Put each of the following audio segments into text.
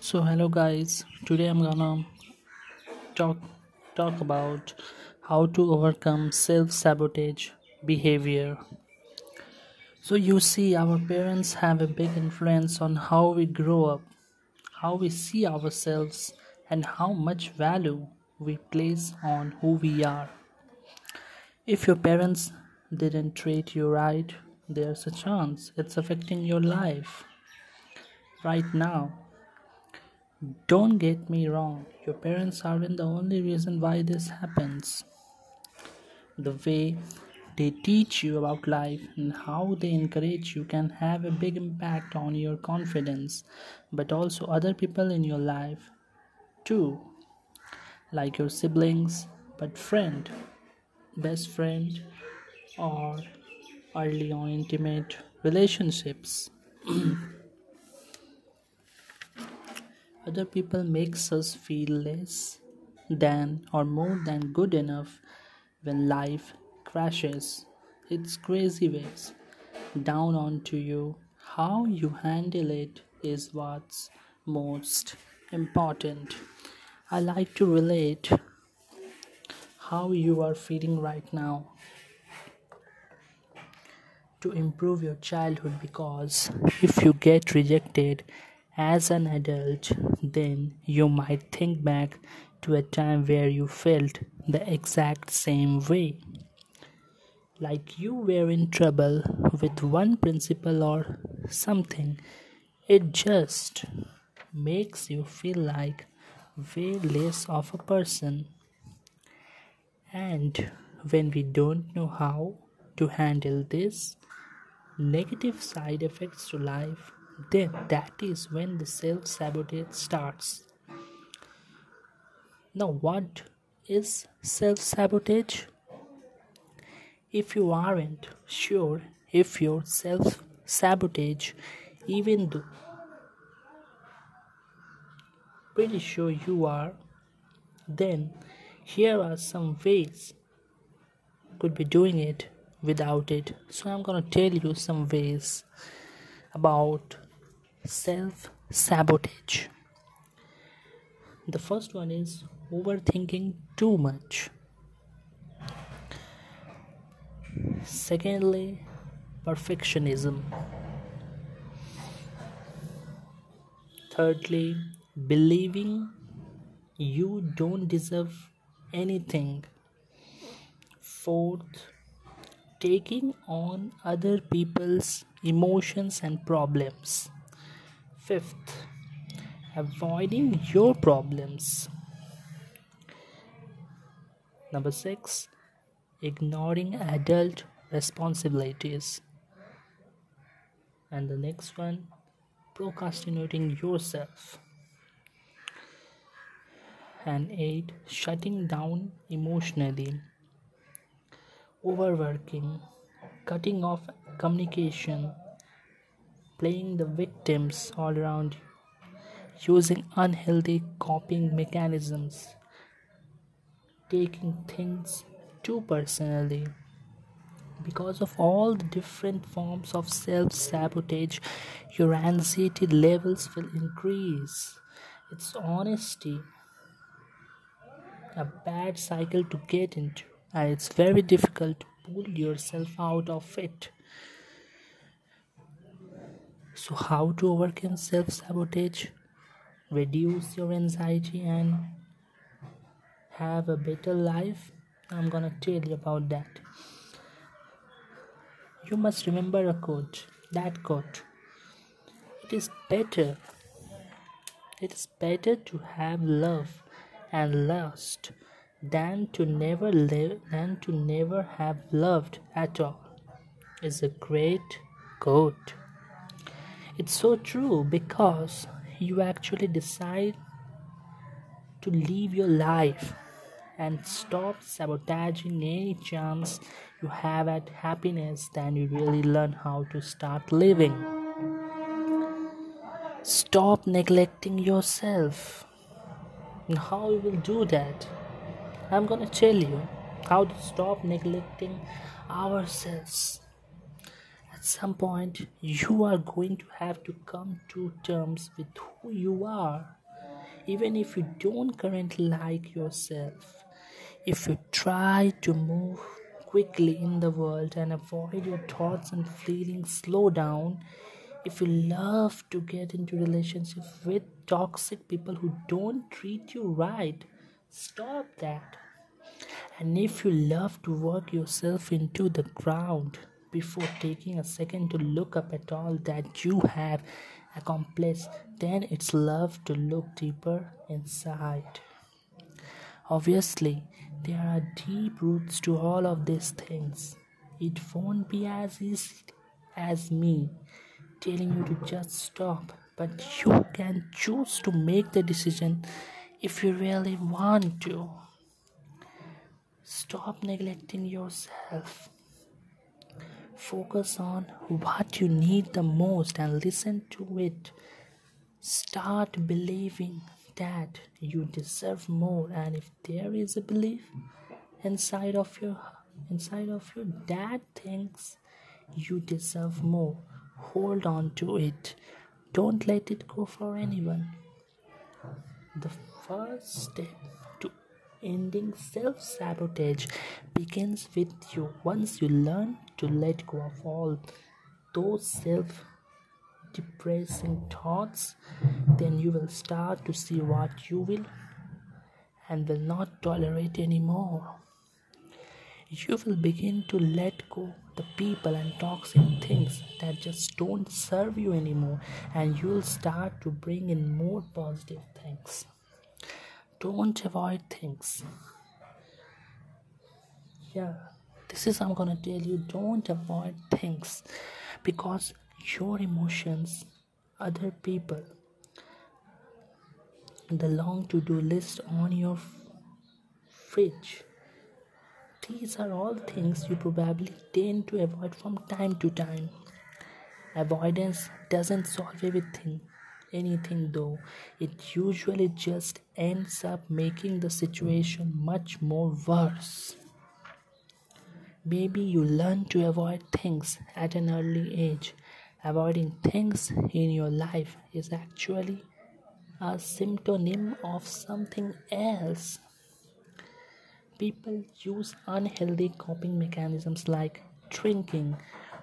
So hello guys, today I'm gonna talk talk about how to overcome self-sabotage behavior. So you see our parents have a big influence on how we grow up, how we see ourselves and how much value we place on who we are. If your parents didn't treat you right, there's a chance it's affecting your life right now don't get me wrong, your parents aren't the only reason why this happens. The way they teach you about life and how they encourage you can have a big impact on your confidence, but also other people in your life too, like your siblings, but friend, best friend, or early on intimate relationships. other people makes us feel less than or more than good enough when life crashes. Its crazy waves down onto you. How you handle it is what's most important. I like to relate how you are feeling right now to improve your childhood because if you get rejected as an adult, then you might think back to a time where you felt the exact same way. Like you were in trouble with one principle or something. It just makes you feel like way less of a person. And when we don't know how to handle this, negative side effects to life then that is when the self sabotage starts. Now, what is self sabotage? If you aren't sure if your self sabotage, even though pretty sure you are, then here are some ways could be doing it without it. So I'm gonna tell you some ways about self sabotage. The first one is overthinking too much. Secondly, perfectionism. Thirdly, believing you don't deserve anything. Fourth, taking on other people's emotions and problems. Fifth, avoiding your problems. Number six, ignoring adult responsibilities. And the next one, procrastinating yourself. And eight, shutting down emotionally, overworking, cutting off communication playing the victims all around you, using unhealthy coping mechanisms, taking things too personally. Because of all the different forms of self sabotage, your anxiety levels will increase. It's honesty, a bad cycle to get into, and it's very difficult to pull yourself out of it. So, how to overcome self sabotage, reduce your anxiety, and have a better life? I'm gonna tell you about that. You must remember a quote that quote. It is better, it is better to have love and lust than to never live than to never have loved at all is a great quote it's so true because you actually decide to live your life and stop sabotaging any chance you have at happiness then you really learn how to start living. Stop neglecting yourself. And how you will do that? I'm to tell you how to stop neglecting ourselves At some point, you are going to have to come to terms with who you are, even if you don't currently like yourself. If you try to move quickly in the world and avoid your thoughts and feelings, slow down. If you love to get into relationships with toxic people who don't treat you right, stop that. And if you love to work yourself into the ground before taking a second to look up at all that you have accomplished, then it's love to look deeper inside. Obviously, there are deep roots to all of these things. It won't be as easy as me telling you to just stop, but you can choose to make the decision if you really want to. Stop neglecting yourself. Focus on what you need the most and listen to it. Start believing that you deserve more and if there is a belief inside of your inside of you that thinks you deserve more hold on to it don't let it go for anyone the first step ending self sabotage begins with you once you learn to let go of all those self depressing thoughts, then you will start to see what you will and will not tolerate anymore. You will begin to let go the people and toxic things that just don't serve you anymore, and you will start to bring in more positive things. Don't avoid things. Yeah, this is I'm gonna tell you don't avoid things because your emotions, other people, the long to do list on your fridge. These are all things you probably tend to avoid from time to time. Avoidance doesn't solve everything, anything though. It usually just ends up making the situation much more worse. Maybe you learn to avoid things at an early age avoiding things in your life is actually a symptom of something else. People use unhealthy coping mechanisms like drinking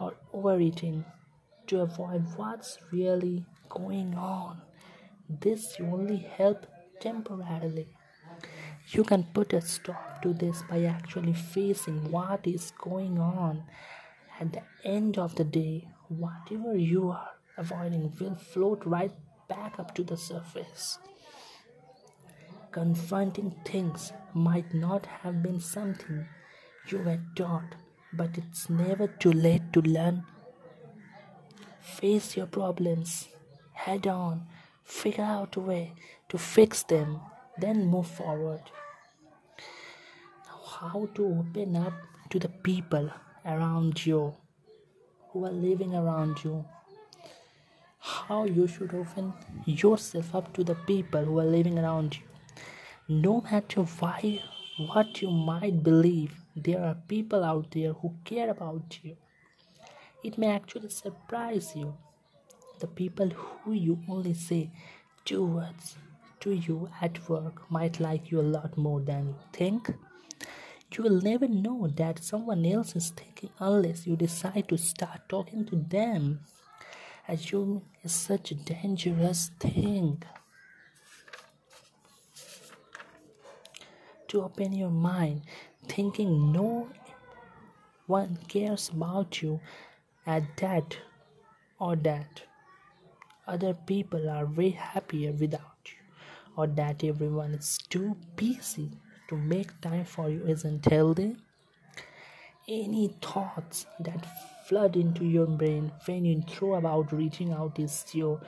or overeating to avoid what's really going on. This only help temporarily. You can put a stop to this by actually facing what is going on. At the end of the day, whatever you are avoiding will float right back up to the surface. Confronting things might not have been something you were taught, but it's never too late to learn. Face your problems head on, figure out a way to fix them, then move forward. How to open up to the people around you who are living around you. How you should open yourself up to the people who are living around you. No matter why what you might believe there are people out there who care about you it may actually surprise you the people who you only say two words to you at work might like you a lot more than you think you will never know that someone else is thinking unless you decide to start talking to them. Assuming is such a dangerous thing. To open your mind, thinking no one cares about you at that or that other people are way happier without you or that everyone is too busy to make time for you isn't healthy, any thoughts that flood into your brain when you throw about reaching out is your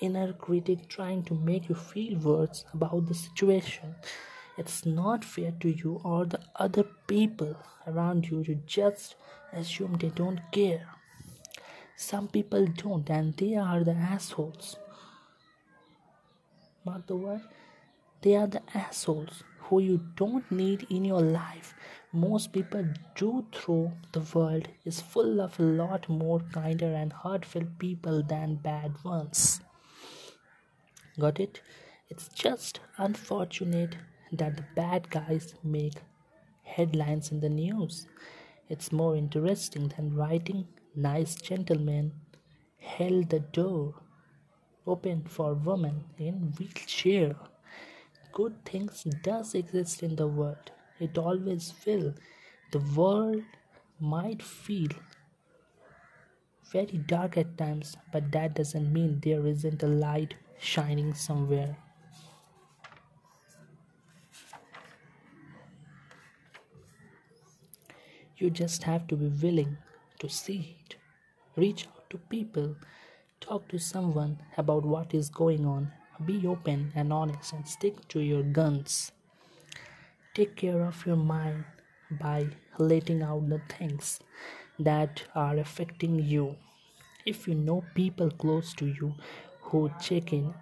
inner critic trying to make you feel worse about the situation. It's not fair to you or the other people around you to just assume they don't care. Some people don't, and they are the assholes. Mark the word? They are the assholes who you don't need in your life. Most people do through the world is full of a lot more kinder and heartfelt people than bad ones. Got it? It's just unfortunate that the bad guys make headlines in the news. It's more interesting than writing nice gentlemen held the door open for women in wheelchair. Good things does exist in the world. It always will. The world might feel very dark at times, but that doesn't mean there isn't a light shining somewhere. You just have to be willing to see it. Reach out to people, talk to someone about what is going on. Be open and honest and stick to your guns. Take care of your mind by letting out the things that are affecting you. If you know people close to you who check in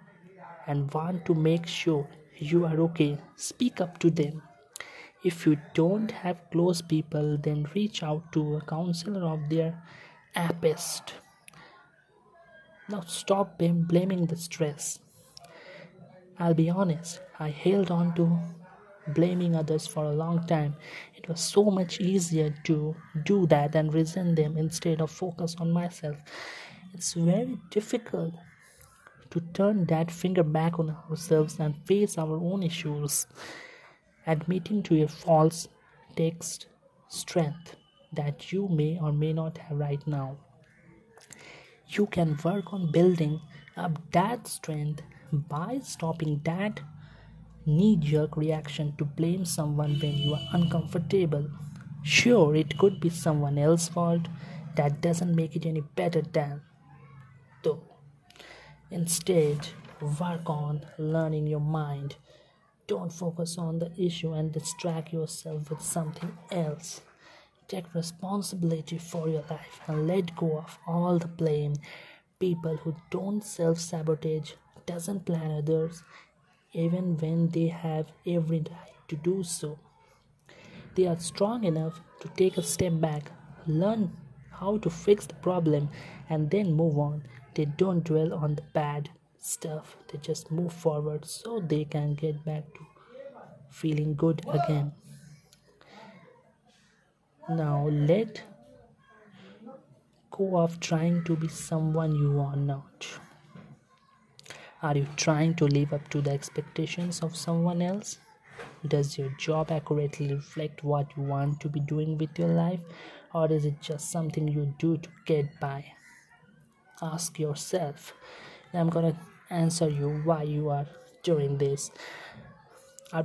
and want to make sure you are okay, speak up to them. If you don't have close people, then reach out to a counselor of their apest. Now stop blaming the stress. I'll be honest, I held on to blaming others for a long time. It was so much easier to do that and resent them instead of focus on myself. It's very difficult to turn that finger back on ourselves and face our own issues. Admitting to a false takes strength that you may or may not have right now. You can work on building up that strength by stopping that knee jerk reaction to blame someone when you are uncomfortable. Sure, it could be someone else's fault. That doesn't make it any better than though. Instead, work on learning your mind don't focus on the issue and distract yourself with something else. Take responsibility for your life and let go of all the blame. People who don't self sabotage, doesn't plan others, even when they have every right to do so. They are strong enough to take a step back, learn how to fix the problem, and then move on. They don't dwell on the bad stuff. They just move forward so they can get back to feeling good again. Now let go of trying to be someone you are not. Are you trying to live up to the expectations of someone else? Does your job accurately reflect what you want to be doing with your life or is it just something you do to get by? Ask yourself i'm gonna answer you why you are doing this. Are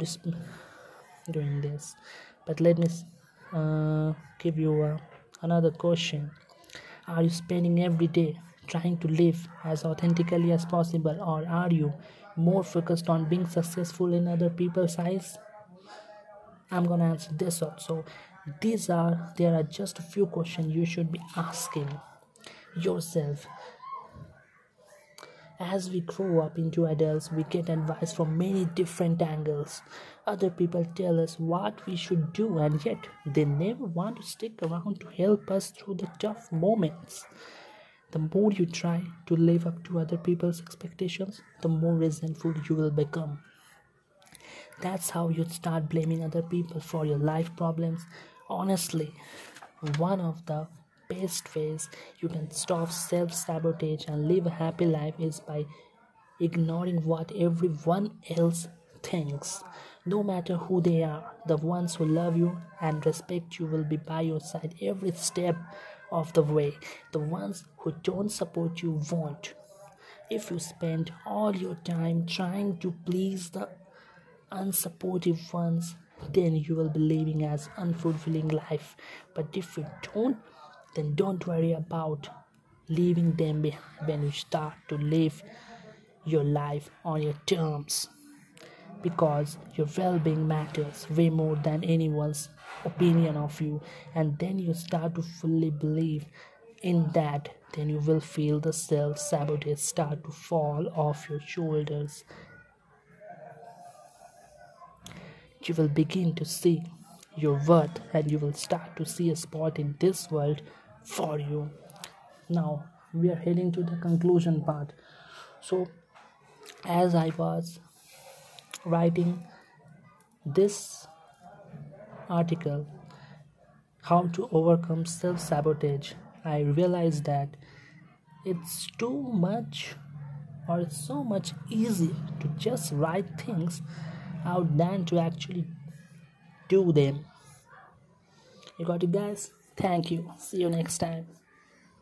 doing this. But let me uh, give you uh, another question. Are you spending every day trying to live as authentically as possible or are you more focused on being successful in other people's eyes? I'm gonna answer this also these are there are just a few questions you should be asking yourself as we grow up into adults, we get advice from many different angles. Other people tell us what we should do, and yet they never want to stick around to help us through the tough moments. The more you try to live up to other people's expectations, the more resentful you will become. That's how you start blaming other people for your life problems. Honestly, one of the best ways you can stop self sabotage and live a happy life is by ignoring what everyone else thinks. No matter who they are, the ones who love you and respect you will be by your side every step of the way. The ones who don't support you won't. If you spend all your time trying to please the unsupportive ones, then you will be living as unfulfilling life. But if you don't then don't worry about leaving them behind when you start to live your life on your terms. Because your well-being matters way more than anyone's opinion of you. And then you start to fully believe in that then you will feel the self-sabotage start to fall off your shoulders. You will begin to see your worth and you will start to see a spot in this world for you. Now, we are heading to the conclusion part. So, as I was writing this article, How to Overcome Self Sabotage, I realized that it's too much or it's so much easier to just write things out than to actually do them. You got it, guys? Thank you. See you next time.